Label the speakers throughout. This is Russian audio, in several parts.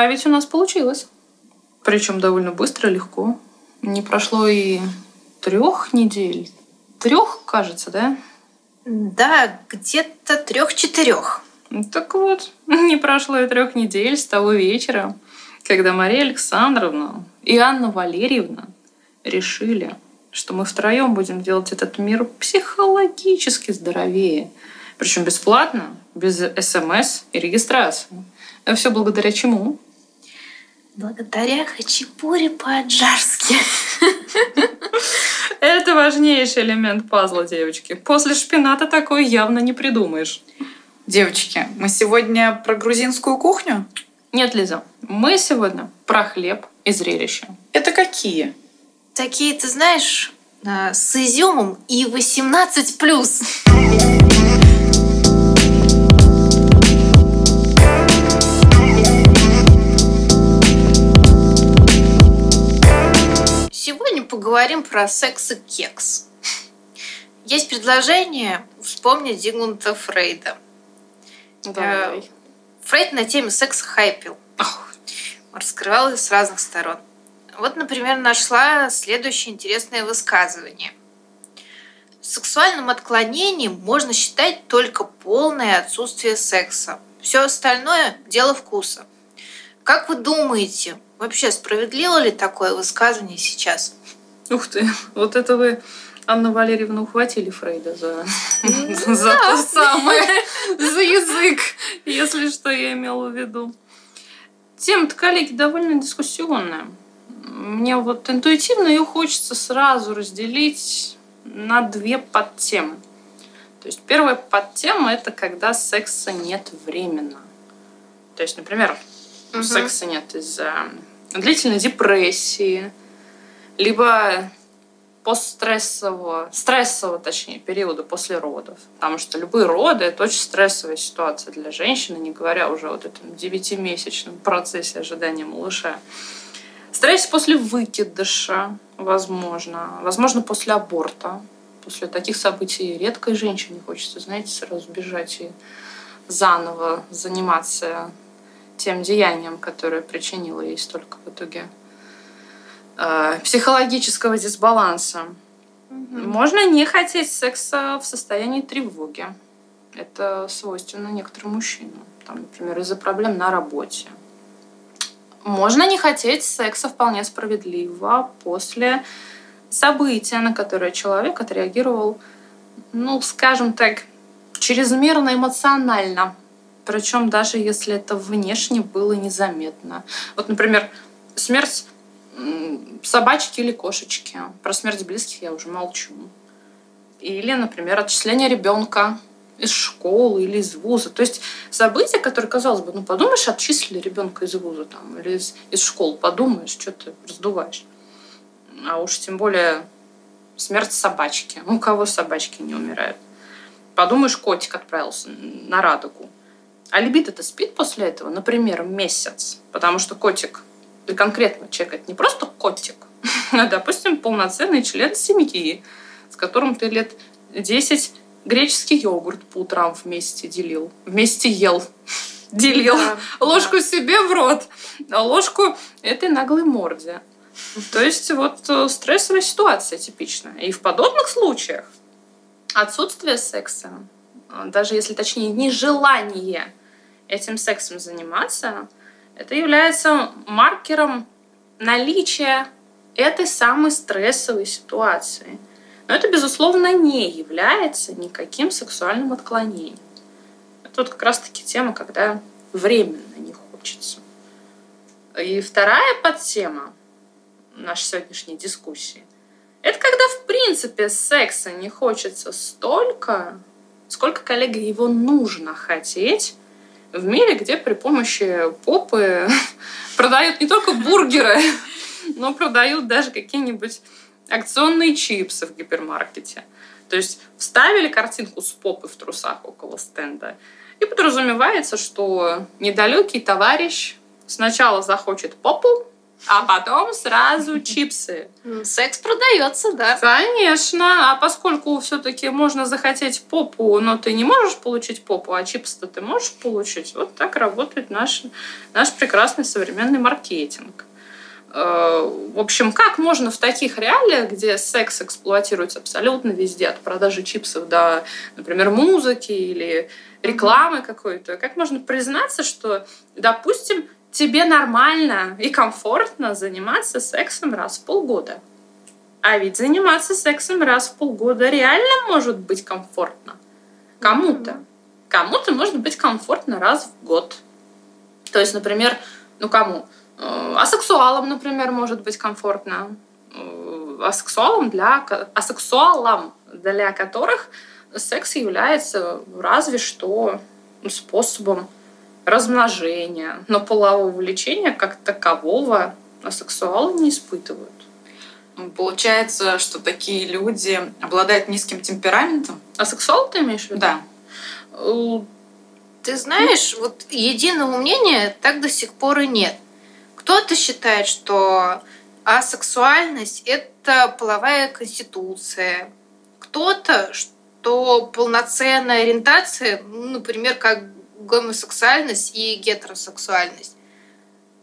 Speaker 1: А ведь у нас получилось. Причем довольно быстро, легко. Не прошло и трех недель. Трех, кажется, да?
Speaker 2: Да, где-то трех-четырех.
Speaker 1: Так вот, не прошло и трех недель с того вечера, когда Мария Александровна и Анна Валерьевна решили, что мы втроем будем делать этот мир психологически здоровее. Причем бесплатно, без СМС и регистрации. А все благодаря чему?
Speaker 2: Благодаря хачапури по-аджарски.
Speaker 1: Это важнейший элемент пазла, девочки. После шпината такой явно не придумаешь.
Speaker 3: Девочки, мы сегодня про грузинскую кухню?
Speaker 1: Нет, Лиза, мы сегодня про хлеб и зрелище.
Speaker 3: Это какие?
Speaker 2: Такие, ты знаешь, э, с изюмом и 18+. Поговорим про секс и кекс. Есть предложение вспомнить Зигмунда Фрейда.
Speaker 1: Давай.
Speaker 2: Э, Фрейд на теме секса хайпил. Раскрывал ее с разных сторон. Вот, например, нашла следующее интересное высказывание. Сексуальным отклонением можно считать только полное отсутствие секса. Все остальное – дело вкуса. Как вы думаете, вообще справедливо ли такое высказывание сейчас?
Speaker 1: Ух ты, вот это вы, Анна Валерьевна, ухватили Фрейда за, за то самое, за язык, если что я имела в виду. Тема-то, коллеги, довольно дискуссионная. Мне вот интуитивно ее хочется сразу разделить на две подтемы. То есть первая подтема – это когда секса нет временно. То есть, например,
Speaker 2: Мгм.
Speaker 1: секса нет из-за длительной депрессии, либо постстрессового, стрессового, точнее, периода после родов. Потому что любые роды – это очень стрессовая ситуация для женщины, не говоря уже о вот этом девятимесячном процессе ожидания малыша. Стресс после выкидыша, возможно. Возможно, после аборта. После таких событий редкой женщине хочется, знаете, сразу бежать и заново заниматься тем деянием, которое причинило ей столько в итоге э, психологического дисбаланса. Можно не хотеть секса в состоянии тревоги. Это свойственно некоторым мужчинам. Там, например, из-за проблем на работе. Можно не хотеть секса вполне справедливо после события, на которое человек отреагировал, ну, скажем так, чрезмерно эмоционально. Причем даже если это внешне было незаметно. Вот, например, смерть собачки или кошечки. Про смерть близких я уже молчу. Или, например, отчисление ребенка из школы или из вуза. То есть события, которые, казалось бы, ну подумаешь, отчислили ребенка из вуза там, или из, из школы, подумаешь, что ты раздуваешь. А уж тем более смерть собачки. Ну, у кого собачки не умирают? Подумаешь, котик отправился на радугу. А либидо-то спит после этого, например, месяц. Потому что котик для конкретного человека это не просто котик, а, допустим, полноценный член семьи, с которым ты лет 10 греческий йогурт по утрам вместе делил, вместе ел, делил
Speaker 2: Да,
Speaker 1: ложку себе в рот, а ложку этой наглой морде. То есть вот э, стрессовая ситуация типичная. И в подобных случаях отсутствие секса, э, даже если точнее нежелание этим сексом заниматься, это является маркером наличия этой самой стрессовой ситуации. Но это, безусловно, не является никаким сексуальным отклонением. Это вот как раз-таки тема, когда временно не хочется. И вторая подтема нашей сегодняшней дискуссии – это когда, в принципе, секса не хочется столько, сколько, коллега, его нужно хотеть в мире, где при помощи попы продают не только бургеры, но продают даже какие-нибудь акционные чипсы в гипермаркете. То есть вставили картинку с попы в трусах около стенда, и подразумевается, что недалекий товарищ сначала захочет попу, а потом сразу чипсы.
Speaker 2: Секс продается, да.
Speaker 1: Конечно, а поскольку все-таки можно захотеть попу, но ты не можешь получить попу, а чипсы-то ты можешь получить, вот так работает наш, наш прекрасный современный маркетинг. Э, в общем, как можно в таких реалиях, где секс эксплуатируется абсолютно везде, от продажи чипсов до, например, музыки или рекламы какой-то, как можно признаться, что, допустим, тебе нормально и комфортно заниматься сексом раз в полгода? А ведь заниматься сексом раз в полгода реально может быть комфортно. Кому-то. Кому-то может быть комфортно раз в год. То есть, например, ну кому? Э, асексуалам, например, может быть комфортно. Э, асексуалам для, асексуалам, для которых секс является разве что способом размножения, но полового влечения как такового асексуалы не испытывают.
Speaker 3: Ну, получается, что такие люди обладают низким темпераментом.
Speaker 1: А сексуал ты имеешь в виду?
Speaker 3: Да.
Speaker 2: Э, ты знаешь, вот единого мнения так до сих пор и нет. Кто-то считает, что асексуальность – это половая конституция. Кто-то, что полноценная ориентация, ну, например, как гомосексуальность и гетеросексуальность.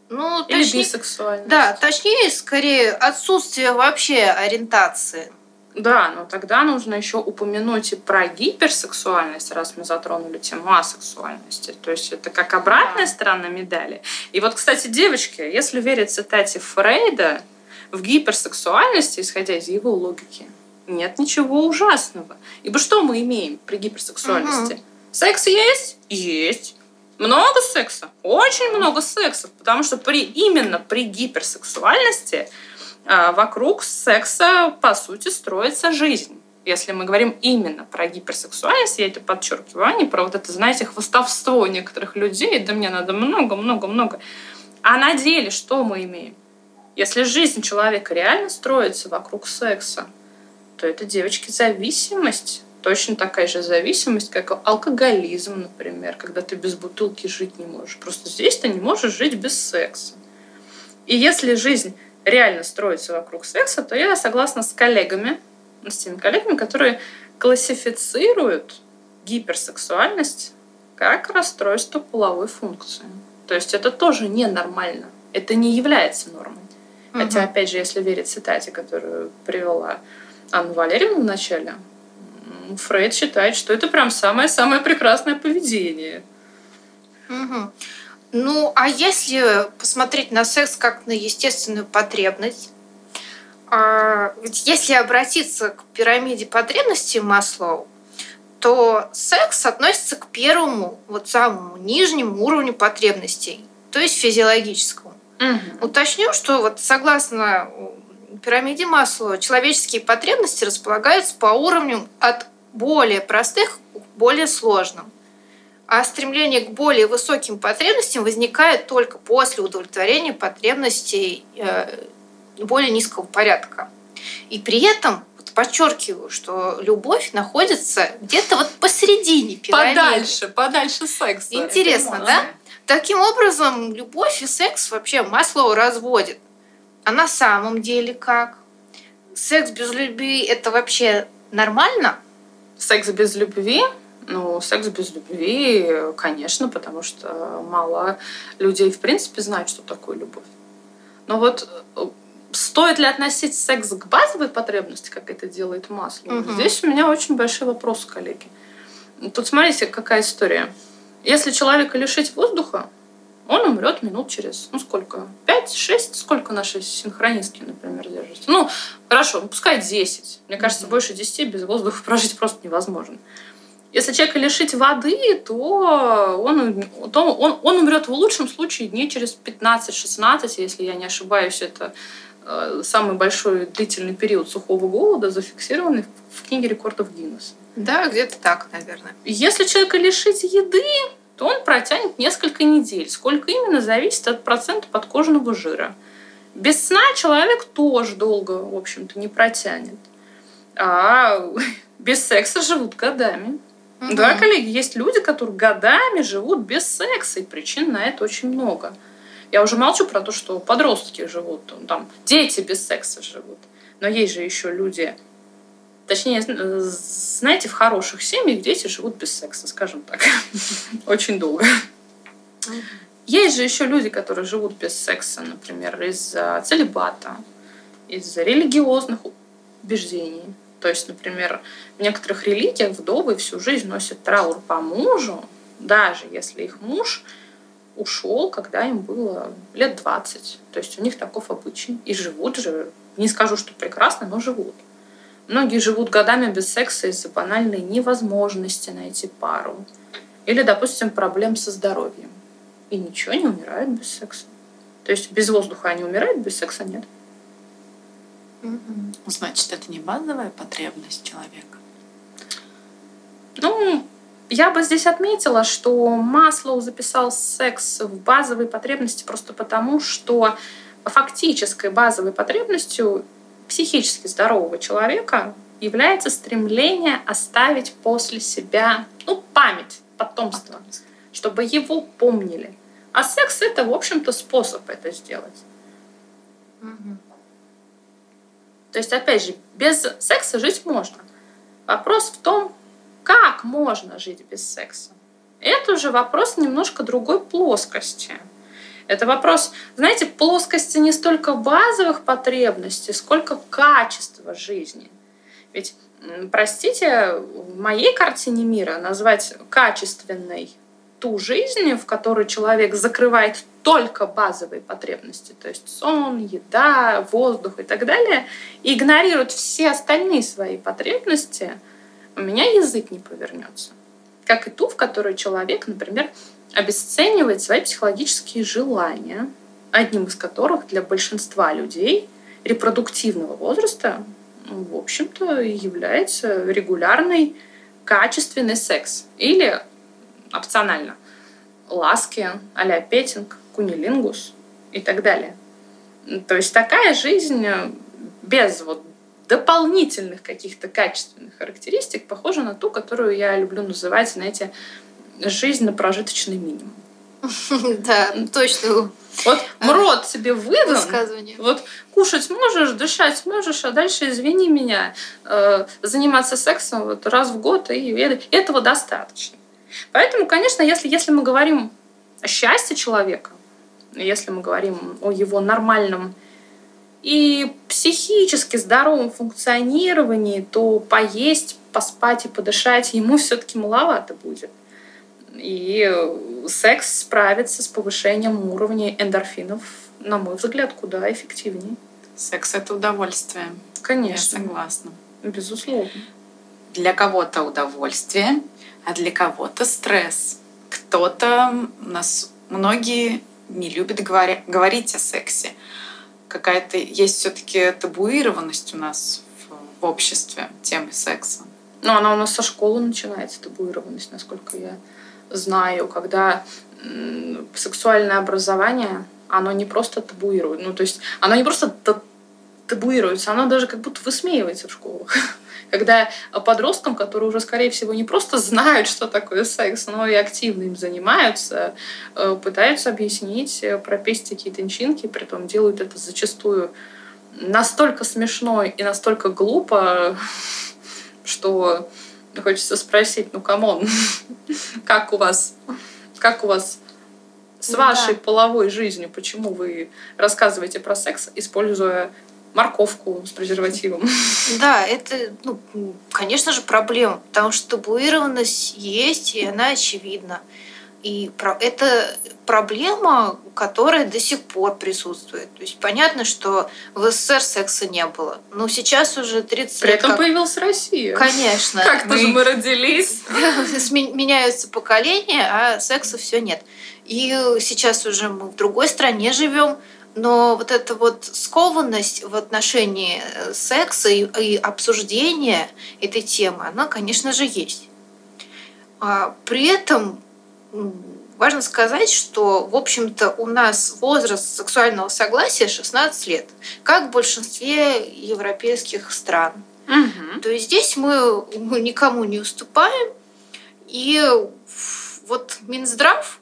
Speaker 1: Ну, Или точнее, бисексуальность.
Speaker 2: Да, точнее, скорее, отсутствие вообще ориентации.
Speaker 1: Да, но тогда нужно еще упомянуть и про гиперсексуальность, раз мы затронули тему асексуальности. То есть это как обратная да. сторона медали. И вот, кстати, девочки, если верить цитате Фрейда, в гиперсексуальности, исходя из его логики, нет ничего ужасного. Ибо что мы имеем при гиперсексуальности? Угу. Секс есть? Есть. Много секса? Очень много секса. Потому что при, именно при гиперсексуальности а, вокруг секса, по сути, строится жизнь. Если мы говорим именно про гиперсексуальность, я это подчеркиваю, а не про вот это, знаете, хвостовство некоторых людей, да мне надо много-много-много. А на деле что мы имеем? Если жизнь человека реально строится вокруг секса, то это, девочки, зависимость. Точно такая же зависимость, как алкоголизм, например, когда ты без бутылки жить не можешь. Просто здесь ты не можешь жить без секса. И если жизнь реально строится вокруг секса, то я согласна с коллегами, с теми коллегами, которые классифицируют гиперсексуальность как расстройство половой функции. То есть это тоже ненормально. Это не является нормой. Угу. Хотя, опять же, если верить цитате, которую привела Анна Валерьевна в начале, Фрейд считает, что это прям самое-самое прекрасное поведение.
Speaker 2: Угу. Ну, а если посмотреть на секс как на естественную потребность, а, если обратиться к пирамиде потребностей Маслоу, то секс относится к первому, вот самому нижнему уровню потребностей, то есть физиологическому. Угу. Уточню, что вот согласно пирамиде Маслоу человеческие потребности располагаются по уровню от более простых к более сложным а стремление к более высоким потребностям возникает только после удовлетворения потребностей э, более низкого порядка. И при этом подчеркиваю, что любовь находится где-то вот посередине пирамиды.
Speaker 1: Подальше, подальше секса.
Speaker 2: Интересно, да? Таким образом, любовь и секс вообще масло разводит. А на самом деле как? Секс без любви – это вообще нормально?
Speaker 1: Секс без любви ну, секс без любви, конечно, потому что мало людей, в принципе, знают, что такое любовь. Но вот э, стоит ли относить секс к базовой потребности, как это делает масло? Угу. Здесь у меня очень большой вопрос, коллеги. Тут смотрите, какая история. Если человека лишить воздуха, он умрет минут через, ну сколько, 5-6, сколько наши синхронистки, например, держатся. Ну, хорошо, ну, пускай 10. Мне кажется, mm больше 10 без воздуха прожить просто невозможно. Если человека лишить воды, то он, то он, он умрет в лучшем случае дней через 15-16, если я не ошибаюсь, это э, самый большой длительный период сухого голода, зафиксированный в книге рекордов Гиннесса.
Speaker 2: Да, где-то так, наверное.
Speaker 1: Если человека лишить еды, то он протянет несколько недель. Сколько именно, зависит от процента подкожного жира. Без сна человек тоже долго, в общем-то, не протянет. А без секса живут годами. Угу. Да, коллеги, есть люди, которые годами живут без секса, и причин на это очень много. Я уже молчу про то, что подростки живут, там, дети без секса живут. Но есть же еще люди, точнее, знаете, в хороших семьях дети живут без секса, скажем так, очень долго. Есть же еще люди, которые живут без секса, например, из-за целебата, из-за религиозных убеждений. То есть, например, в некоторых религиях вдовы всю жизнь носят траур по мужу, даже если их муж ушел, когда им было лет 20. То есть у них таков обычай. И живут же, не скажу, что прекрасно, но живут. Многие живут годами без секса из-за банальной невозможности найти пару. Или, допустим, проблем со здоровьем. И ничего не умирают без секса. То есть без воздуха они умирают, без секса нет.
Speaker 3: Значит, это не базовая потребность человека?
Speaker 1: Ну, я бы здесь отметила, что Маслоу записал секс в базовые потребности просто потому, что фактической базовой потребностью психически здорового человека является стремление оставить после себя ну, память, потомство, потомство, чтобы его помнили. А секс это, в общем-то, способ это сделать. Угу. То есть, опять же, без секса жить можно. Вопрос в том, как можно жить без секса. Это уже вопрос немножко другой плоскости. Это вопрос, знаете, плоскости не столько базовых потребностей, сколько качества жизни. Ведь, простите, в моей картине мира назвать качественной ту жизнь, в которой человек закрывает только базовые потребности, то есть сон, еда, воздух и так далее, и игнорирует все остальные свои потребности, у меня язык не повернется. Как и ту, в которой человек, например, обесценивает свои психологические желания, одним из которых для большинства людей репродуктивного возраста, в общем-то, является регулярный качественный секс или опционально. Ласки, а-ля петинг, кунилингус и так далее. То есть такая жизнь э, без вот дополнительных каких-то качественных характеристик похожа на ту, которую я люблю называть, знаете, жизнь на прожиточный минимум.
Speaker 2: Да, точно.
Speaker 1: Вот мрот себе выдан. Вот кушать можешь, дышать можешь, а дальше, извини меня, э, заниматься сексом вот раз в год и этого достаточно. Поэтому, конечно, если, если мы говорим о счастье человека, если мы говорим о его нормальном и психически здоровом функционировании, то поесть, поспать и подышать ему все-таки маловато будет. И секс справится с повышением уровня эндорфинов, на мой взгляд, куда эффективнее.
Speaker 3: Секс — это удовольствие.
Speaker 1: Конечно.
Speaker 3: Я согласна.
Speaker 1: Безусловно.
Speaker 3: Для кого-то удовольствие, а для кого-то стресс. Кто-то, у нас многие не любят говоря, говорить о сексе. Какая-то есть все-таки табуированность у нас в, в обществе темы секса.
Speaker 1: Ну, она у нас со школы начинается, табуированность, насколько я знаю, когда сексуальное образование, оно не просто табуирует, ну, то есть оно не просто табуируется, оно даже как будто высмеивается в школах. Когда подросткам, которые уже, скорее всего, не просто знают, что такое секс, но и активно им занимаются, э, пытаются объяснить, э, пропеть какие тончинки, при том делают это зачастую настолько смешно и настолько глупо, что хочется спросить, ну, come on, как у вас, как у вас с ну вашей да. половой жизнью, почему вы рассказываете про секс, используя морковку с презервативом.
Speaker 2: Да, это, ну, конечно же, проблема, потому что табуированность есть, и она очевидна. И это проблема, которая до сих пор присутствует. То есть понятно, что в СССР секса не было. Но сейчас уже 30
Speaker 1: При
Speaker 2: лет...
Speaker 1: этом как... появилась Россия.
Speaker 2: Конечно.
Speaker 1: Как-то мы... же мы родились.
Speaker 2: Меняются поколения, а секса все нет. И сейчас уже мы в другой стране живем, но вот эта вот скованность в отношении э, секса и, и обсуждения этой темы, она, конечно же, есть. А при этом важно сказать, что, в общем-то, у нас возраст сексуального согласия 16 лет, как в большинстве европейских стран. Угу. То есть здесь мы, мы никому не уступаем. И вот Минздрав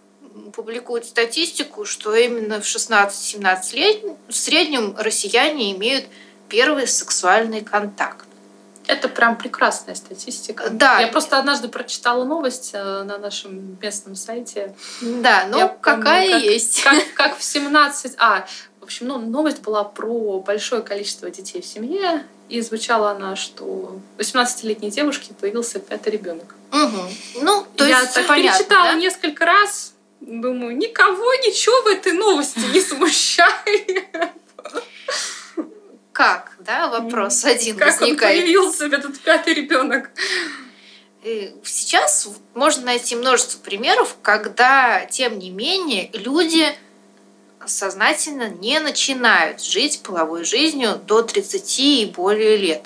Speaker 2: публикуют статистику, что именно в 16-17 лет в среднем россияне имеют первый сексуальный контакт.
Speaker 1: Это прям прекрасная статистика.
Speaker 2: Да.
Speaker 1: Я просто однажды прочитала новость э, на нашем местном сайте.
Speaker 2: Да, ну
Speaker 1: Я
Speaker 2: какая
Speaker 1: помню, как-
Speaker 2: есть.
Speaker 1: Как, как в 17... А, в общем, ну, новость была про большое количество детей в семье, и звучала она, что у 18-летней девушки появился пятый ребенок.
Speaker 2: Мгм. Ну, то
Speaker 1: Я
Speaker 2: есть
Speaker 1: так
Speaker 2: понятно,
Speaker 1: перечитала
Speaker 2: да?
Speaker 1: несколько раз, думаю, никого ничего в этой новости не смущает.
Speaker 2: Как, да, вопрос один
Speaker 1: Как
Speaker 2: возникает.
Speaker 1: появился, этот пятый ребенок.
Speaker 2: И Сейчас можно найти множество примеров, когда, тем не менее, люди сознательно не начинают жить половой жизнью до 30 и более лет.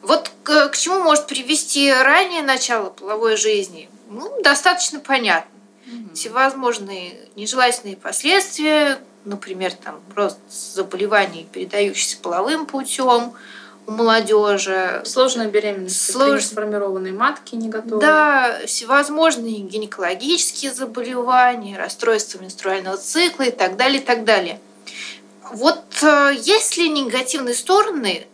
Speaker 2: Вот к, к чему может привести раннее начало половой жизни? Ну, достаточно понятно. Всевозможные нежелательные последствия, например, там рост заболеваний, передающихся половым путем у молодежи,
Speaker 1: Сложная беременность,
Speaker 2: Слож-
Speaker 1: при сформированной матки не готовы.
Speaker 2: Да, всевозможные гинекологические заболевания, расстройства менструального цикла и так далее, и так далее. Вот э, есть ли негативные стороны,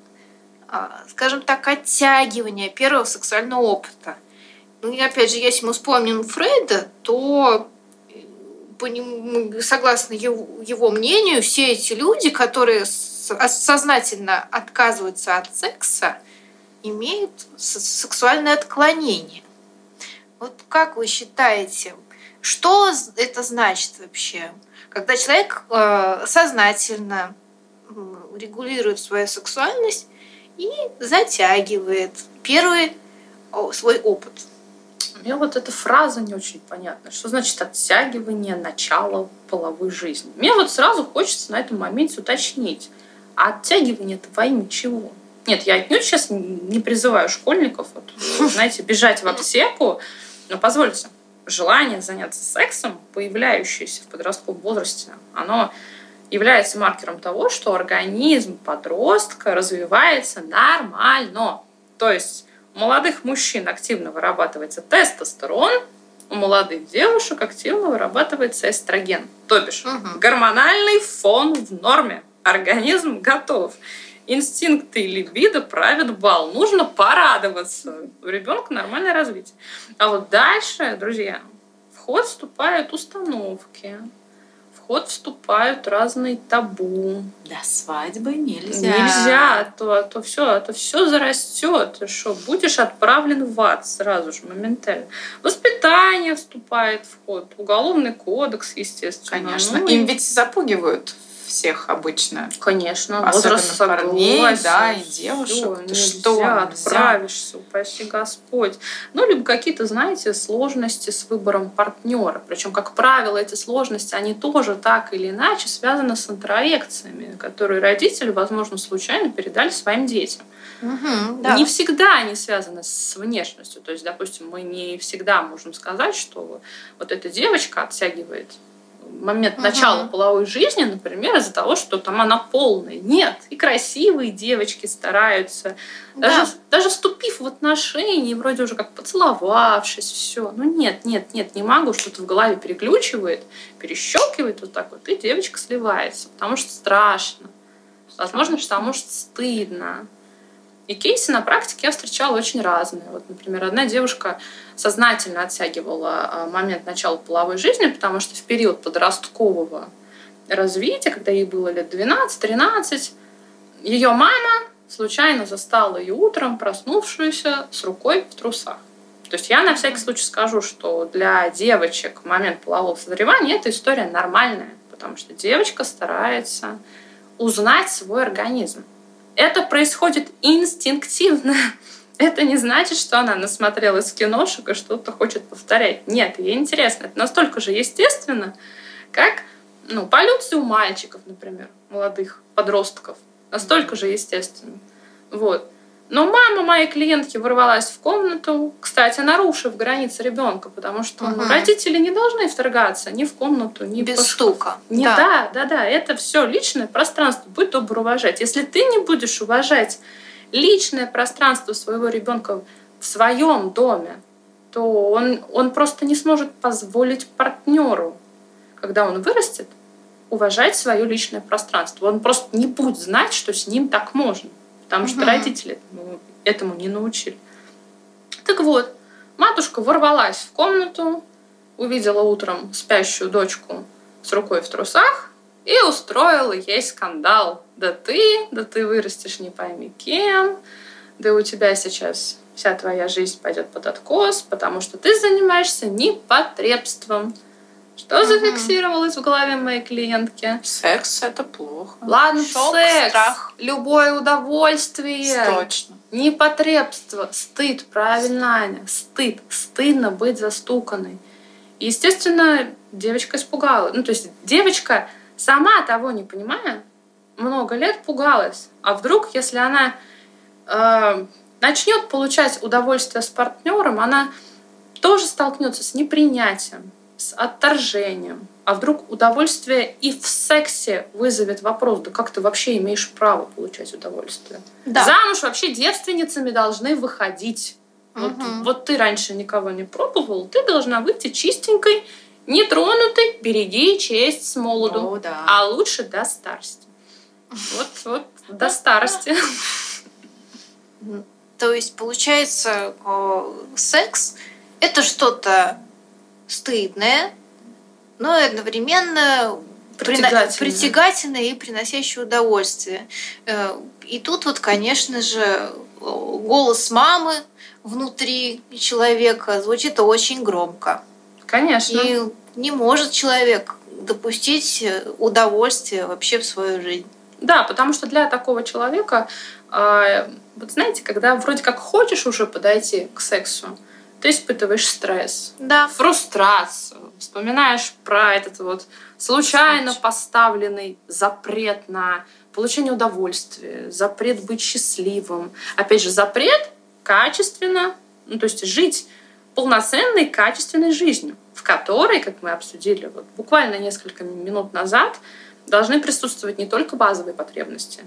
Speaker 2: а, скажем так, оттягивания первого сексуального опыта? Ну, и опять же, если мы вспомним Фрейда, то согласно его, мнению, все эти люди, которые с- сознательно отказываются от секса, имеют сексуальное отклонение. Вот как вы считаете, что это значит вообще? Когда человек э, сознательно регулирует свою сексуальность и затягивает первый свой опыт.
Speaker 1: Мне вот эта фраза не очень понятна. Что значит оттягивание начала половой жизни? Мне вот сразу хочется на этом моменте уточнить. А оттягивание это во имя чего? Нет, я отнюдь сейчас не призываю школьников, вот, знаете, бежать в аптеку. Но позвольте, желание заняться сексом, появляющееся в подростковом возрасте, оно является маркером того, что организм подростка развивается нормально. То есть у молодых мужчин активно вырабатывается тестостерон, у молодых девушек активно вырабатывается эстроген. То бишь
Speaker 2: Мгм.
Speaker 1: гормональный фон в норме. Организм готов. Инстинкты и либидо правят бал. Нужно порадоваться. У ребенка нормальное развитие. А вот дальше, друзья, в ход вступают установки. Ход вступают разные табу.
Speaker 3: До свадьбы нельзя.
Speaker 1: Нельзя, а то, а то все, а то все зарастет. Ты что, будешь отправлен в ад сразу же, моментально. Воспитание вступает в ход, уголовный кодекс, естественно.
Speaker 3: Конечно.
Speaker 1: Ну,
Speaker 3: Им ведь запугивают всех обычно.
Speaker 1: Конечно,
Speaker 3: Особенно
Speaker 1: возраст
Speaker 3: парней,
Speaker 1: согласия,
Speaker 3: да, и девушек. Ты
Speaker 1: нельзя,
Speaker 3: что, нельзя?
Speaker 1: отправишься, упаси Господь. Ну, либо какие-то, знаете, сложности с выбором партнера. Причем, как правило, эти сложности, они тоже так или иначе связаны с интроекциями, которые родители, возможно, случайно передали своим детям.
Speaker 2: Мгм, да.
Speaker 1: Не всегда они связаны с внешностью. То есть, допустим, мы не всегда можем сказать, что вот эта девочка оттягивает момент начала половой жизни, например, из-за того, что там она полная. Нет, и красивые девочки стараются.
Speaker 2: Да.
Speaker 1: Даже, даже вступив в отношения, вроде уже как поцеловавшись, все. Ну нет, нет, нет, не могу, что-то в голове переключивает, перещелкивает вот так вот, и девочка сливается, потому что страшно. Возможно, потому что стыдно. И кейсы на практике я встречала очень разные. Вот, например, одна девушка сознательно оттягивала а, момент начала половой жизни, потому что в период подросткового развития, когда ей было лет 12-13, ее мама случайно застала ее утром, проснувшуюся с рукой в трусах. То есть я на всякий случай скажу, что для девочек момент полового созревания эта история нормальная, потому что девочка старается узнать свой организм. Это происходит инстинктивно. Это не значит, что она насмотрелась киношек и что-то хочет повторять. Нет, ей интересно. Это настолько же естественно, как ну, полюция у мальчиков, например, молодых подростков. Настолько же естественно. Вот. Но мама моей клиентки ворвалась в комнату, кстати, нарушив границы ребенка, потому что
Speaker 2: Мгм.
Speaker 1: родители не должны вторгаться ни в комнату, ни
Speaker 2: Без
Speaker 1: по
Speaker 2: стука.
Speaker 1: не,
Speaker 2: Да.
Speaker 1: да. да, да, это все личное пространство. Будь добр уважать. Если ты не будешь уважать личное пространство своего ребенка в своем доме, то он, он просто не сможет позволить партнеру, когда он вырастет, уважать свое личное пространство. Он просто не будет знать, что с ним так можно, потому что угу. родители этому, этому не научили. Так вот, матушка ворвалась в комнату, увидела утром спящую дочку с рукой в трусах и устроила ей скандал. Да ты, да ты вырастешь не пойми кем, да у тебя сейчас вся твоя жизнь пойдет под откос, потому что ты занимаешься непотребством. Что угу. зафиксировалось в голове моей клиентки?
Speaker 3: Секс это плохо.
Speaker 1: Ладно, Шок, секс, страх. любое удовольствие.
Speaker 3: Точно.
Speaker 1: Непотребство, стыд, правильно, Аня, стыд. Стыдно быть застуканной. естественно, девочка испугалась. Ну, то есть девочка, сама того не понимая, много лет пугалась. А вдруг, если она э, начнет получать удовольствие с партнером, она тоже столкнется с непринятием, с отторжением. А вдруг удовольствие и в сексе вызовет вопрос, да как ты вообще имеешь право получать удовольствие? Да. Замуж вообще девственницами должны выходить. Угу. Вот, вот ты раньше никого не пробовал, ты должна выйти чистенькой, нетронутой, береги честь с молоду. О, да. А лучше до старости. Вот, вот до старости.
Speaker 2: То есть, получается, секс – это что-то стыдное, но одновременно притягательное. притягательное и приносящее удовольствие. Э, и тут вот, конечно же, голос мамы внутри человека звучит очень громко.
Speaker 1: Конечно.
Speaker 2: И не может человек допустить удовольствие вообще в свою жизнь.
Speaker 1: Да, потому что для такого человека, э, вот знаете, когда вроде как хочешь уже подойти к сексу, ты испытываешь стресс,
Speaker 2: да.
Speaker 1: фрустрацию, вспоминаешь про этот вот случайно поставленный запрет на получение удовольствия, запрет быть счастливым. Опять же, запрет качественно, ну, то есть жить полноценной, качественной жизнью, в которой, как мы обсудили вот буквально несколько минут назад, должны присутствовать не только базовые потребности,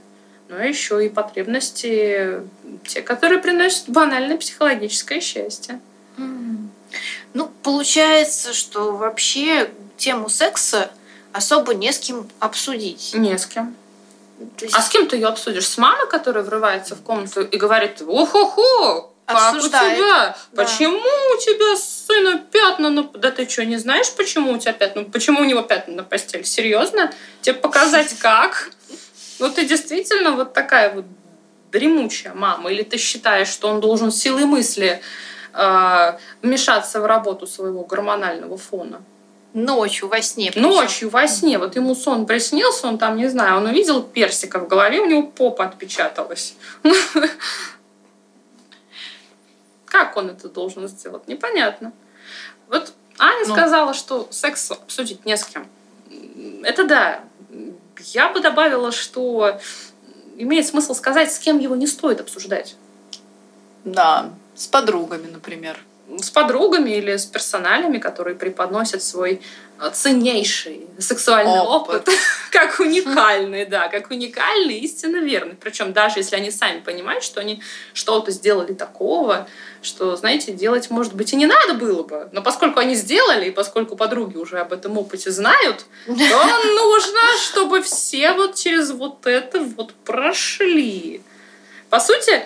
Speaker 1: но еще и потребности, те, которые приносят банальное психологическое счастье.
Speaker 2: Ну, получается, что вообще тему секса особо не с кем обсудить.
Speaker 1: Не с кем. Есть... А с кем ты ее обсудишь? С мамой, которая врывается в комнату и говорит, ох-охо, как у тебя? Да. Почему у тебя сына пятна на... Да ты что, не знаешь, почему у тебя пятна? Почему у него пятна на постели? Серьезно? Тебе показать как? Ну ты действительно вот такая вот дремучая мама? Или ты считаешь, что он должен силой мысли вмешаться в работу своего гормонального фона?
Speaker 2: Ночью во сне.
Speaker 1: Причем. Ночью во сне. Вот ему сон приснился, он там, не знаю, он увидел персика в голове, у него попа отпечаталась. Как он это должен сделать? Непонятно. Вот Аня ну. сказала, что секс обсудить не с кем. Это да. Я бы добавила, что имеет смысл сказать, с кем его не стоит обсуждать.
Speaker 3: Да, с подругами, например.
Speaker 1: С подругами или с персоналями, которые преподносят свой э, ценнейший сексуальный опыт, опыт как уникальный, да, как уникальный, истинно верный. Причем даже если они сами понимают, что они что-то сделали такого, что, знаете, делать, может быть, и не надо было бы. Но поскольку они сделали, и поскольку подруги уже об этом опыте знают, то нужно, чтобы все вот через вот это вот прошли. По сути,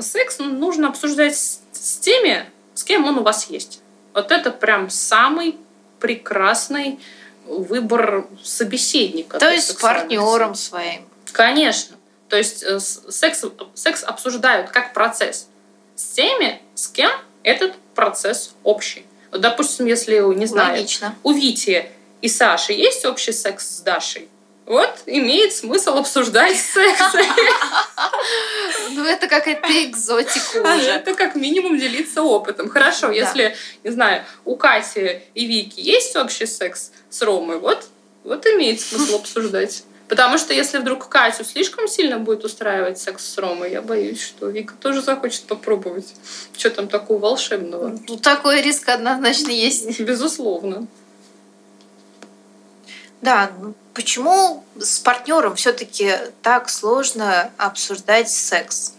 Speaker 1: секс нужно обсуждать с теми, с кем он у вас есть. Вот это прям самый прекрасный выбор собеседника.
Speaker 2: То есть с партнером своим.
Speaker 1: Конечно. То есть э, секс, секс обсуждают как процесс с теми, с кем этот процесс общий. Вот, допустим, если, не знаю, Логично. у Вити и Саши есть общий секс с Дашей, вот имеет смысл обсуждать секс.
Speaker 2: Ну, это какая-то экзотика уже.
Speaker 1: Это как минимум делиться опытом. Хорошо, если, не знаю, у Кати и Вики есть общий секс с Ромой, вот, вот имеет смысл обсуждать. Потому что если вдруг Катю слишком сильно будет устраивать секс с Ромой, я боюсь, что Вика тоже захочет попробовать. Что там такого волшебного?
Speaker 2: Ну, такой риск однозначно есть.
Speaker 1: Безусловно.
Speaker 2: Да, ну, почему с партнером все-таки так сложно обсуждать секс?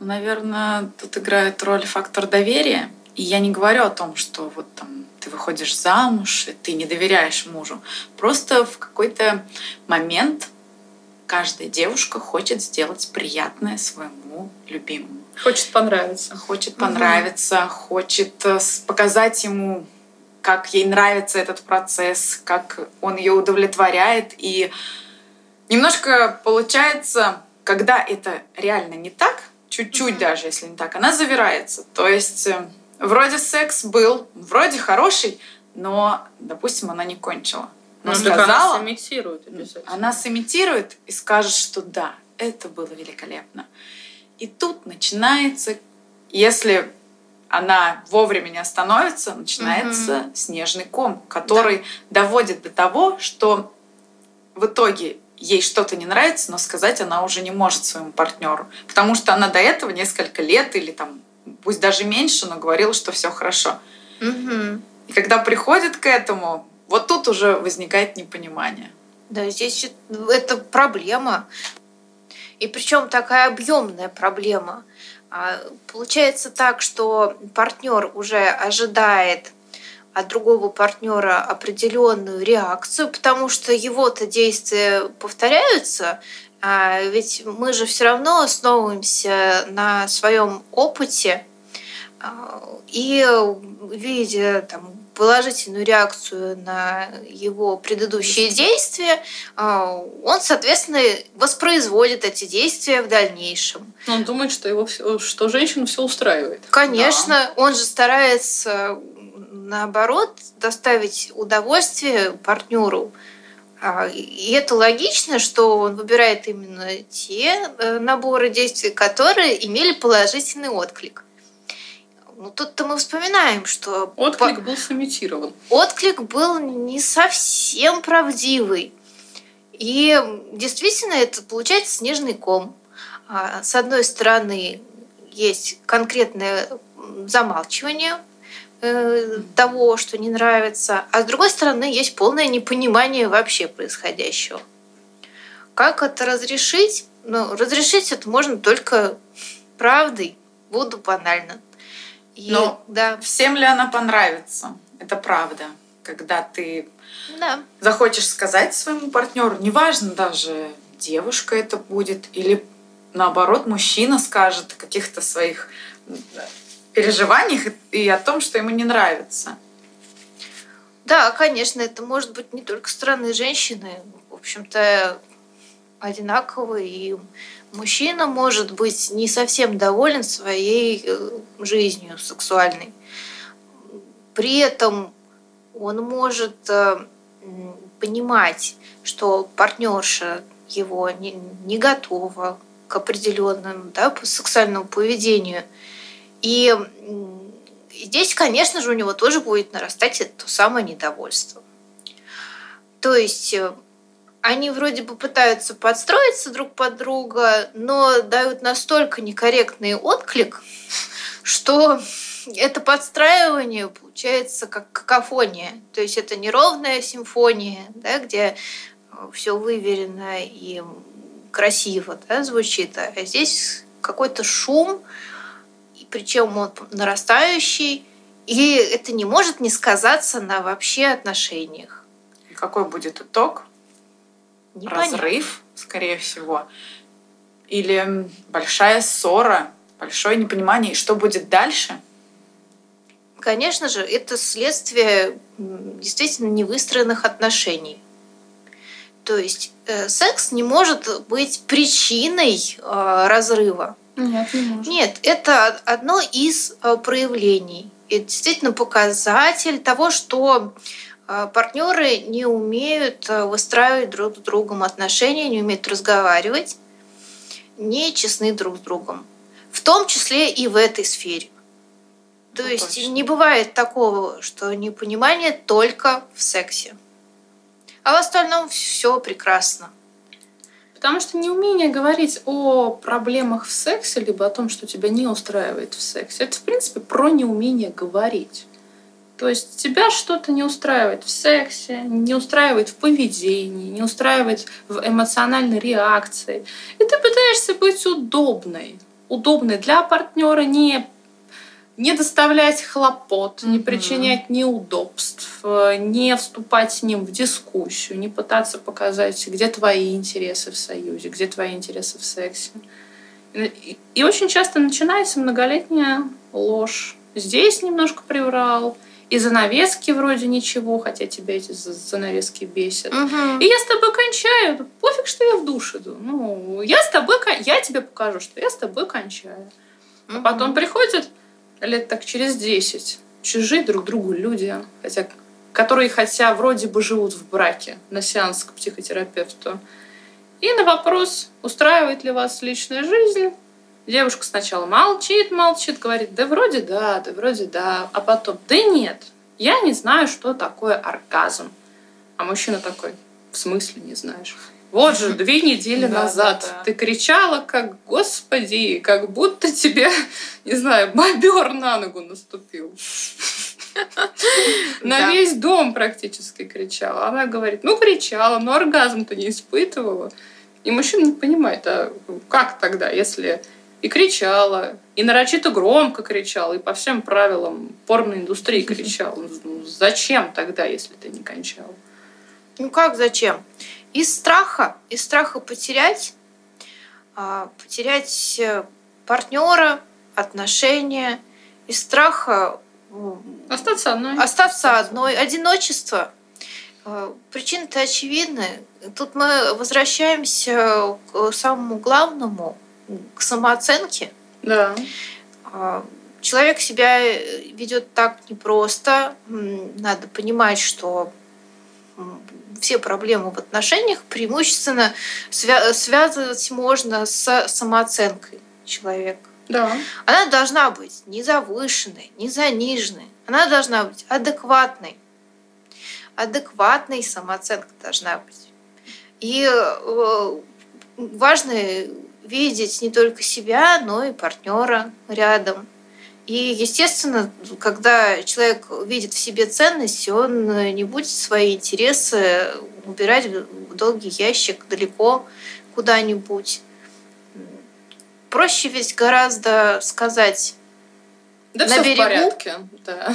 Speaker 3: Наверное, тут играет роль фактор доверия И я не говорю о том, что вот там ты выходишь замуж, и ты не доверяешь мужу. Просто в какой-то момент каждая девушка хочет сделать приятное своему любимому.
Speaker 1: Хочет понравиться.
Speaker 3: Хочет понравиться, угу. хочет э, показать ему, как ей нравится этот процесс, как он ее удовлетворяет. И немножко получается, когда это реально не так, чуть-чуть угу. даже, если не так, она завирается. То есть э, вроде секс был, вроде хороший, но, допустим, она не кончила.
Speaker 1: Но ну, сказала, она сымитирует
Speaker 3: Она сымитирует и скажет, что да, это было великолепно. И тут начинается, если она вовремя не остановится, начинается угу. снежный ком, который да. доводит до того, что в итоге ей что-то не нравится, но сказать она уже не может своему партнеру, потому что она до этого несколько лет или там, пусть даже меньше, но говорила, что все хорошо.
Speaker 2: Угу.
Speaker 3: И когда приходит к этому, вот тут уже возникает непонимание.
Speaker 2: Да, здесь это проблема. И причем такая объемная проблема. А, получается так, что партнер уже ожидает от другого партнера определенную реакцию, потому что его-то действия повторяются, а ведь мы же все равно основываемся на своем опыте. А, и видя там положительную реакцию на его предыдущие действия, а, он, соответственно, воспроизводит эти действия в дальнейшем.
Speaker 1: Он думает, что его что женщину все устраивает.
Speaker 2: Конечно, да. он же старается наоборот доставить удовольствие партнеру. А, и это логично, что он выбирает именно те э, наборы действий, которые имели положительный отклик. Ну, тут-то мы вспоминаем, что...
Speaker 1: Отклик по... был сымитирован.
Speaker 2: Отклик был не совсем правдивый. И действительно, это получается снежный ком. А, с одной стороны, есть конкретное замалчивание э, того, что не нравится, а с другой стороны, есть полное непонимание вообще происходящего. Как это разрешить? Ну, разрешить это можно только правдой. Буду банально.
Speaker 3: И, Но да. всем ли она понравится? Это правда. Когда ты
Speaker 2: да.
Speaker 3: захочешь сказать своему партнеру, неважно даже, девушка это будет, или наоборот, мужчина скажет о каких-то своих переживаниях и о том, что ему не нравится.
Speaker 2: Да, конечно, это может быть не только стороны женщины. В общем-то, одинаково и мужчина может быть не совсем доволен своей э, жизнью сексуальной. При этом он может э, понимать, что партнерша его не, готова к определенному да, сексуальному поведению. И здесь, конечно же, у него тоже будет нарастать это самое недовольство. То есть э, они вроде бы пытаются подстроиться друг под друга, но дают настолько некорректный отклик, что это подстраивание получается как какофония. То есть это неровная симфония, да, где э, все выверено и красиво да, звучит, а здесь какой-то шум, причем он нарастающий, и это не может не сказаться на вообще отношениях.
Speaker 3: Какой будет итог? Непонятно. разрыв, скорее всего, или большая ссора, большое непонимание, и что будет дальше?
Speaker 2: Конечно же, это следствие действительно невыстроенных отношений. То есть э, секс не может быть причиной э, разрыва.
Speaker 1: Нет, не может.
Speaker 2: Нет, это одно из э, проявлений. Это действительно показатель того, что партнеры не умеют а, выстраивать друг с другом отношения, не умеют разговаривать, не честны друг с другом. В том числе и в этой сфере. То ну, есть точно. не бывает такого, что непонимание только в сексе. А в остальном все прекрасно.
Speaker 1: Потому что неумение говорить о проблемах в сексе, либо о том, что тебя не устраивает в сексе, это, в принципе, про неумение говорить. То есть тебя что-то не устраивает в сексе, не устраивает в поведении, не устраивает в эмоциональной реакции. И ты пытаешься быть удобной. Удобной для партнера, не не доставлять хлопот, не причинять неудобств, э, не вступать с ним в дискуссию, не пытаться показать, где твои интересы в союзе, где твои интересы в сексе. И, и очень часто начинается многолетняя ложь. Здесь немножко приврал, и занавески вроде ничего, хотя тебя эти за- занавески бесят.
Speaker 2: Мгм.
Speaker 1: И я с тобой кончаю. Пофиг, что я в душ иду. Ну, я с тобой, я тебе покажу, что я с тобой кончаю. А
Speaker 2: Мгм.
Speaker 1: потом приходят лет так через 10 чужие друг другу люди, хотя, которые хотя вроде бы живут в браке на сеанс к психотерапевту. И на вопрос, устраивает ли вас личная жизнь, девушка сначала молчит, молчит, говорит, да вроде да, да вроде да, а потом, да нет, я не знаю, что такое оргазм. А мужчина такой, в смысле не знаешь? Вот же, две недели
Speaker 3: Да,
Speaker 1: назад
Speaker 3: да, да.
Speaker 1: ты кричала, как, господи, как будто тебе, не знаю, бобер на ногу наступил. На весь дом практически кричала. Она говорит, ну кричала, но оргазм-то не испытывала. И мужчина не понимает, а как тогда, если и кричала, и нарочито громко кричала, и по всем правилам порноиндустрии кричала. Ну, зачем тогда, если ты не кончала?
Speaker 2: Ну как, зачем? Из страха, из страха потерять, а, потерять э, партнера, отношения, из страха
Speaker 1: Остаться одной.
Speaker 2: остаться одной, одиночество. Э, Причины-то очевидны. Тут мы возвращаемся к самому главному, к самооценке.
Speaker 1: Да.
Speaker 2: А, Человек себя ведет так непросто. Надо понимать, что все проблемы в отношениях преимущественно свя- связывать можно с самооценкой человека.
Speaker 1: Да.
Speaker 2: Она должна быть не завышенной, не заниженной. Она должна быть адекватной. Адекватной самооценка должна быть. И э, важно видеть не только себя, но и партнера рядом. И, естественно, когда человек видит в себе ценность, он не будет свои интересы убирать в долгий ящик далеко куда-нибудь. Проще ведь гораздо сказать,
Speaker 1: Да
Speaker 2: На
Speaker 1: все в
Speaker 2: берегу?
Speaker 1: порядке. Да.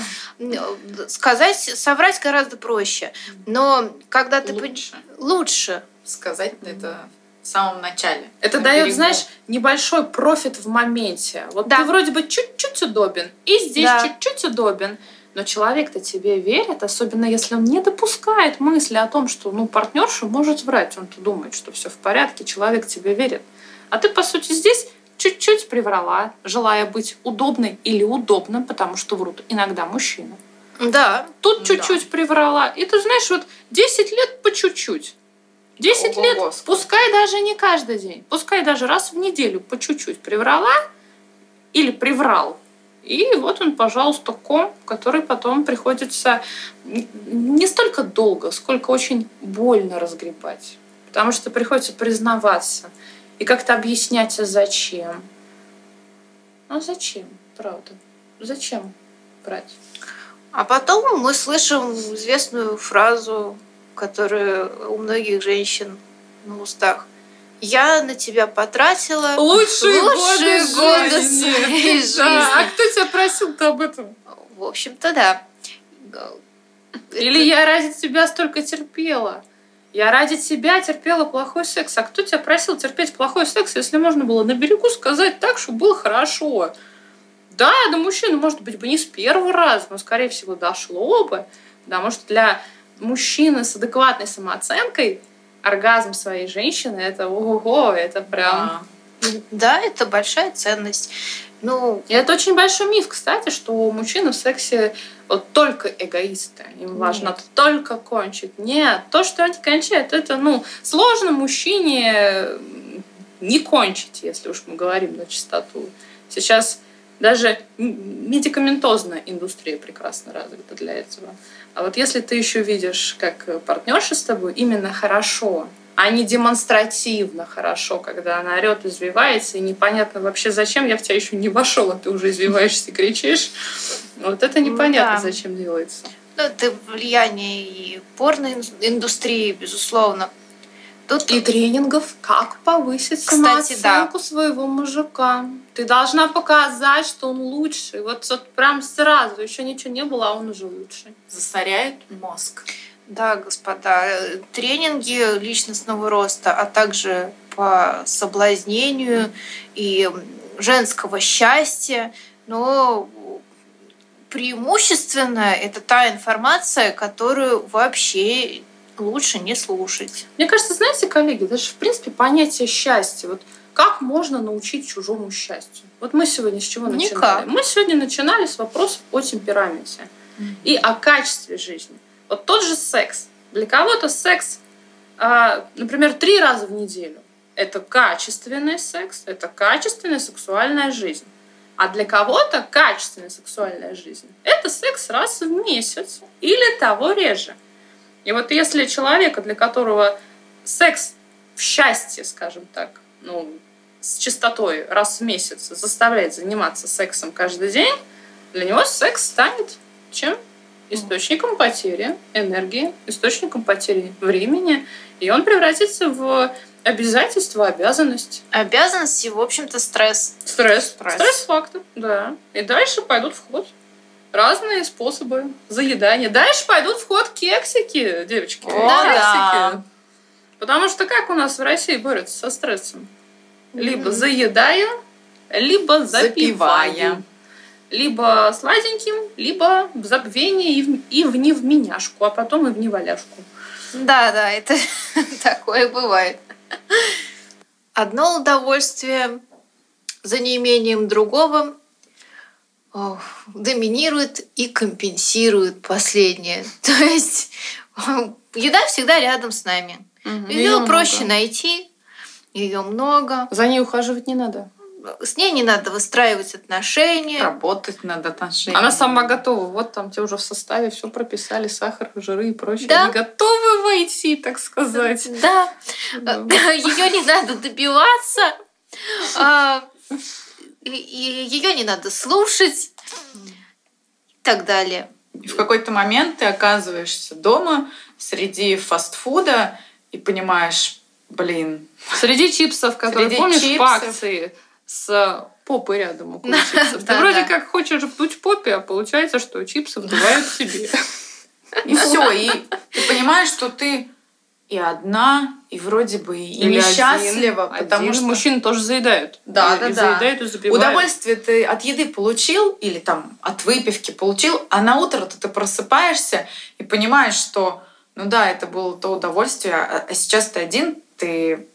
Speaker 2: сказать, соврать гораздо проще. Но когда ты
Speaker 3: Лучше
Speaker 2: лучше,
Speaker 3: сказать это в самом начале.
Speaker 1: Это дает,
Speaker 3: берегу.
Speaker 1: знаешь, небольшой профит в моменте. Вот
Speaker 2: Да.
Speaker 1: ты вроде бы чуть-чуть удобен, и здесь
Speaker 2: Да.
Speaker 1: чуть-чуть удобен. Но человек-то тебе верит, особенно если он не допускает мысли о том, что ну, партнерша может врать. Он-то думает, что все в порядке, человек тебе верит. А ты, по сути, здесь чуть-чуть приврала, желая быть удобной или удобным, потому что врут иногда мужчины.
Speaker 2: да,
Speaker 1: Тут
Speaker 3: Да.
Speaker 1: чуть-чуть приврала. И ты знаешь, вот 10 лет по чуть-чуть. 10 лет,
Speaker 3: сколько.
Speaker 1: пускай даже не каждый день, пускай даже раз в неделю по чуть-чуть приврала или приврал. И вот он, пожалуйста, ком, который потом приходится не столько долго, сколько очень больно разгребать. Потому что приходится признаваться и как-то объяснять, а зачем. А зачем, правда? Зачем брать?
Speaker 2: А потом мы слышим известную фразу, которая у многих женщин на устах. Я на тебя потратила
Speaker 1: Лучшие,
Speaker 2: лучшие
Speaker 1: годы,
Speaker 2: годы
Speaker 1: жизни.
Speaker 2: своей жизни.
Speaker 1: Да, а кто тебя просил-то об этом?
Speaker 2: В общем-то, да.
Speaker 1: Или я ради тебя столько терпела? Я ради тебя терпела плохой секс. А кто тебя просил терпеть плохой секс, если можно было на берегу сказать так, чтобы было хорошо? Да, до мужчины, может быть, бы не с первого раза, но, скорее всего, дошло бы. Потому что для мужчины с адекватной самооценкой оргазм своей женщины это ого-го, это прям...
Speaker 3: А,
Speaker 2: Да, это большая ценность. Ну,
Speaker 1: И это очень большой миф, кстати, что мужчины в сексе вот только эгоисты. Им важно
Speaker 2: Нет.
Speaker 1: только кончить. Нет, то, что они кончают, это, ну, сложно мужчине не кончить, если уж мы говорим на чистоту. Сейчас даже медикаментозная индустрия прекрасно развита для этого. А вот если ты еще видишь, как партнерша с тобой именно хорошо, а не демонстративно хорошо, когда она орет, извивается, и непонятно вообще зачем, я в тебя еще не вошел, а ты уже извиваешься и кричишь. Вот это
Speaker 2: Ну
Speaker 1: непонятно,
Speaker 2: да.
Speaker 1: зачем делается.
Speaker 2: ну, это влияние и порноиндустрии, безусловно. Тут
Speaker 1: И тренингов, как повысить
Speaker 2: Кстати,
Speaker 1: самооценку своего мужика. Ты должна показать, что он лучший. Вот, вот прям сразу, еще ничего не было, а он уже лучший.
Speaker 3: Засоряет мозг.
Speaker 2: Да, господа, тренинги личностного роста, а также по соблазнению и женского счастья, но преимущественно это та информация, которую вообще лучше не слушать.
Speaker 1: Мне кажется, знаете, коллеги, даже в принципе понятие счастья, вот как можно научить чужому счастью? Вот мы сегодня с чего начинали?
Speaker 2: Никак.
Speaker 1: Мы сегодня начинали с вопросов о темпераменте и о качестве жизни. Вот тот же секс. Для кого-то секс, а, например, три раза в неделю. Это качественный секс, это качественная сексуальная жизнь. А для кого-то качественная сексуальная жизнь – это секс раз в месяц или того реже. И вот если человека, для которого секс в счастье, скажем так, ну, с частотой раз в месяц заставляет заниматься сексом каждый день, для него секс станет чем? Источником потери энергии, источником потери времени, и он превратится в обязательство, обязанность.
Speaker 2: Обязанности, в общем-то, стресс.
Speaker 1: Стресс.
Speaker 2: Стресс.
Speaker 1: Стресс-фактор, да. И дальше пойдут в ход разные способы заедания. Дальше пойдут в ход кексики, девочки.
Speaker 3: О,
Speaker 1: кексики.
Speaker 3: да.
Speaker 1: Потому что как у нас в России борются со стрессом? Либо
Speaker 2: Мгм.
Speaker 1: заедая, либо запивая.
Speaker 3: Запивая.
Speaker 1: Либо сладеньким, либо в забвение и в, и в невменяшку, а потом и в неваляшку.
Speaker 2: Да, да, это такое бывает. Одно удовольствие за неимением другого доминирует и компенсирует последнее. То есть еда всегда рядом с нами. Ее
Speaker 1: Её
Speaker 2: проще
Speaker 1: много.
Speaker 2: найти, ее много.
Speaker 1: За ней ухаживать не надо.
Speaker 2: С ней не надо выстраивать отношения.
Speaker 3: Работать над отношениями.
Speaker 1: Она сама готова. Вот там тебе уже в составе все прописали, сахар, жиры и прочее.
Speaker 2: Да.
Speaker 1: Они готовы войти, так сказать.
Speaker 2: Да,
Speaker 1: Да.
Speaker 2: ее не надо добиваться, и ее не надо слушать и так далее.
Speaker 3: И в какой-то момент ты оказываешься дома среди фастфуда и понимаешь, блин,
Speaker 1: Среди чипсов, которые,
Speaker 3: Среди
Speaker 1: помнишь, по
Speaker 3: чипсов.
Speaker 1: акции с попой рядом около чипсов. Ты вроде как хочешь вдуть попе, а получается, что чипсы вдувают себе.
Speaker 3: и все, и ты понимаешь, что ты и одна, и вроде бы и
Speaker 1: Или
Speaker 3: несчастлива,
Speaker 1: один.
Speaker 3: потому
Speaker 1: Один.
Speaker 3: что
Speaker 1: мужчины тоже заедают.
Speaker 3: Да,
Speaker 1: И-
Speaker 3: да,
Speaker 1: и
Speaker 3: да.
Speaker 1: заедают, и забивают.
Speaker 3: удовольствие ты от еды получил или там от выпивки получил, а на утро ты просыпаешься и понимаешь, что ну да, это было то удовольствие, а, а сейчас ты один, ты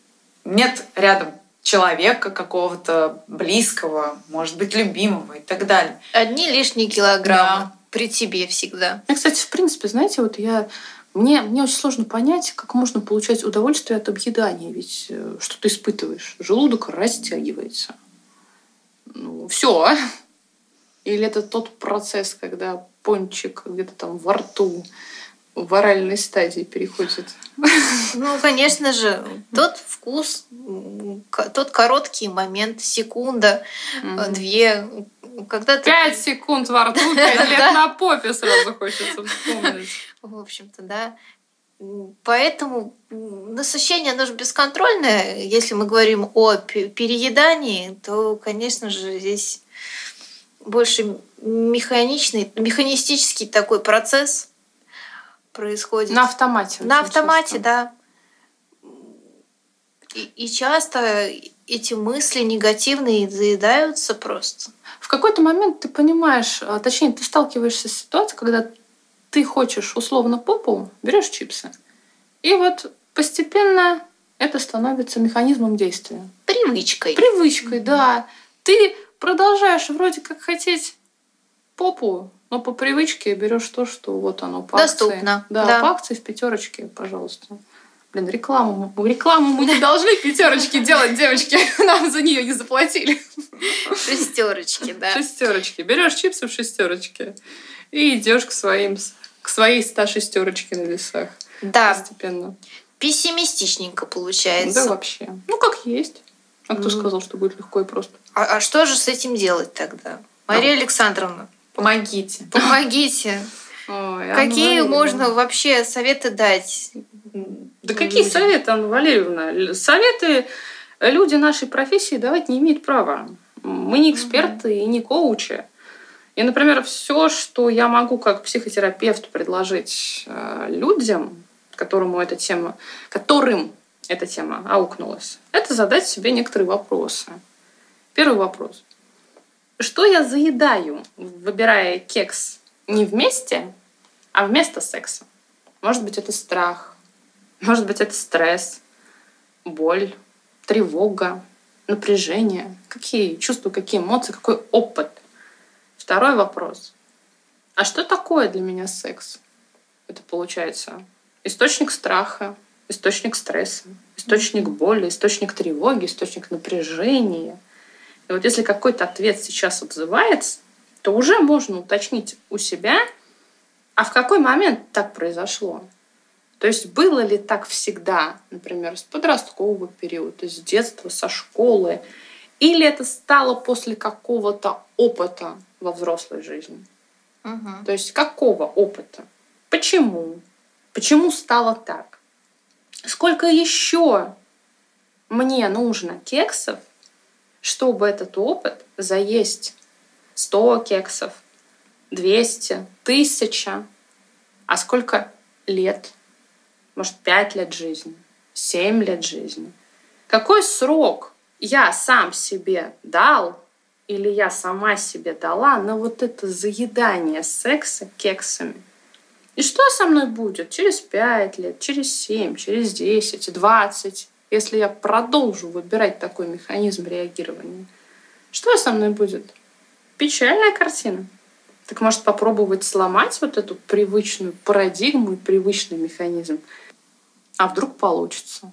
Speaker 3: нет рядом человека какого-то близкого, может быть, любимого и так далее.
Speaker 2: Одни лишние килограммы
Speaker 3: Да.
Speaker 2: при тебе всегда.
Speaker 1: Я, кстати, в принципе, знаете, вот я мне, мне очень сложно понять, как можно получать удовольствие от объедания. Ведь э, что ты испытываешь? Желудок растягивается. Ну, все. Или это тот процесс, когда пончик где-то там во рту в оральной стадии переходит.
Speaker 2: Ну, конечно же, тот вкус, тот короткий момент, секунда,
Speaker 1: Мгм.
Speaker 2: две, когда ты...
Speaker 1: Пять секунд во рту, пять лет на попе сразу хочется вспомнить.
Speaker 2: В общем-то, да. Поэтому насыщение, оно же бесконтрольное. Если мы говорим о пе- переедании, то, конечно же, здесь больше механичный, механистический такой процесс происходит.
Speaker 1: На автомате.
Speaker 2: На автомате,
Speaker 1: часто.
Speaker 2: да. И, и часто эти мысли негативные заедаются просто.
Speaker 1: В какой-то момент ты понимаешь, а, точнее, ты сталкиваешься с ситуацией, когда ты хочешь условно попу, берешь чипсы. И вот постепенно это становится механизмом действия.
Speaker 2: Привычкой.
Speaker 1: Привычкой, да. Ты продолжаешь вроде как хотеть попу, но по привычке берешь то, что вот оно по
Speaker 2: Доступно,
Speaker 1: акции. Да,
Speaker 2: да.
Speaker 1: по акции в пятерочке, пожалуйста. Блин, рекламу, рекламу мы не должны пятерочки делать, девочки. Нам за нее не заплатили.
Speaker 2: Шестерочки, да.
Speaker 1: Шестерочки. Берешь чипсы в шестерочке и идешь к своим к своей 106 на весах
Speaker 2: Да,
Speaker 1: постепенно.
Speaker 2: пессимистичненько
Speaker 1: Да
Speaker 2: получается.
Speaker 1: вообще. Ну, как есть. А кто сказал, что будет легко и просто?
Speaker 2: А, а что же с этим делать тогда? Мария Александровна,
Speaker 3: Помогите.
Speaker 2: помогите.
Speaker 1: Ой, а
Speaker 2: Какие
Speaker 1: ну,
Speaker 2: можно вообще советы дать?
Speaker 1: Да какие советы, Анна Валерьевна? Советы люди нашей профессии давать не имеют права. Мы не эксперты и не коучи. И, например, все, что я могу как психотерапевт предложить э, людям, которому эта тема, которым эта тема аукнулась, это задать себе некоторые вопросы. Первый вопрос. Что я заедаю, выбирая кекс не вместе, а вместо секса? Может быть, это страх, может быть, это стресс, боль, тревога, напряжение. Какие чувства, какие эмоции, какой опыт? Второй вопрос. А что такое для меня секс? Это получается источник страха, источник стресса, источник боли, источник тревоги, источник напряжения. И вот если какой-то ответ сейчас отзывается, то уже можно уточнить у себя, а в какой момент так произошло. То есть было ли так всегда, например, с подросткового периода, с детства, со школы, или это стало после какого-то опыта во взрослой жизни? Угу. То есть какого опыта? Почему? Почему стало так? Сколько еще мне нужно кексов, чтобы этот опыт заесть 100 кексов, 200, 1000, а сколько лет может, пять лет жизни, семь лет жизни. Какой срок я сам себе дал или я сама себе дала на вот это заедание секса кексами? И что со мной будет через пять лет, через семь, через десять, двадцать, если я продолжу выбирать такой механизм реагирования? Что со мной будет? Печальная картина. Так может попробовать сломать вот эту привычную парадигму и привычный механизм а вдруг получится?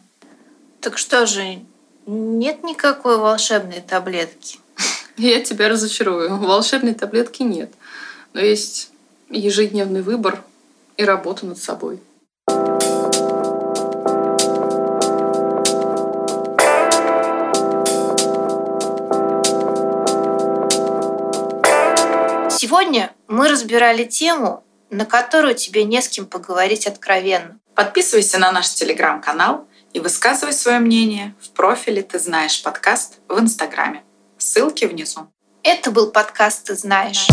Speaker 2: Так что же, нет никакой волшебной таблетки?
Speaker 1: Я тебя разочарую. Волшебной таблетки нет. Но есть ежедневный выбор и работа над собой.
Speaker 2: Сегодня мы разбирали тему, на которую тебе не с кем поговорить откровенно.
Speaker 3: Подписывайся на наш телеграм-канал и высказывай свое мнение в профиле «Ты знаешь подкаст» в Инстаграме. Ссылки внизу.
Speaker 2: Это был подкаст «Ты знаешь».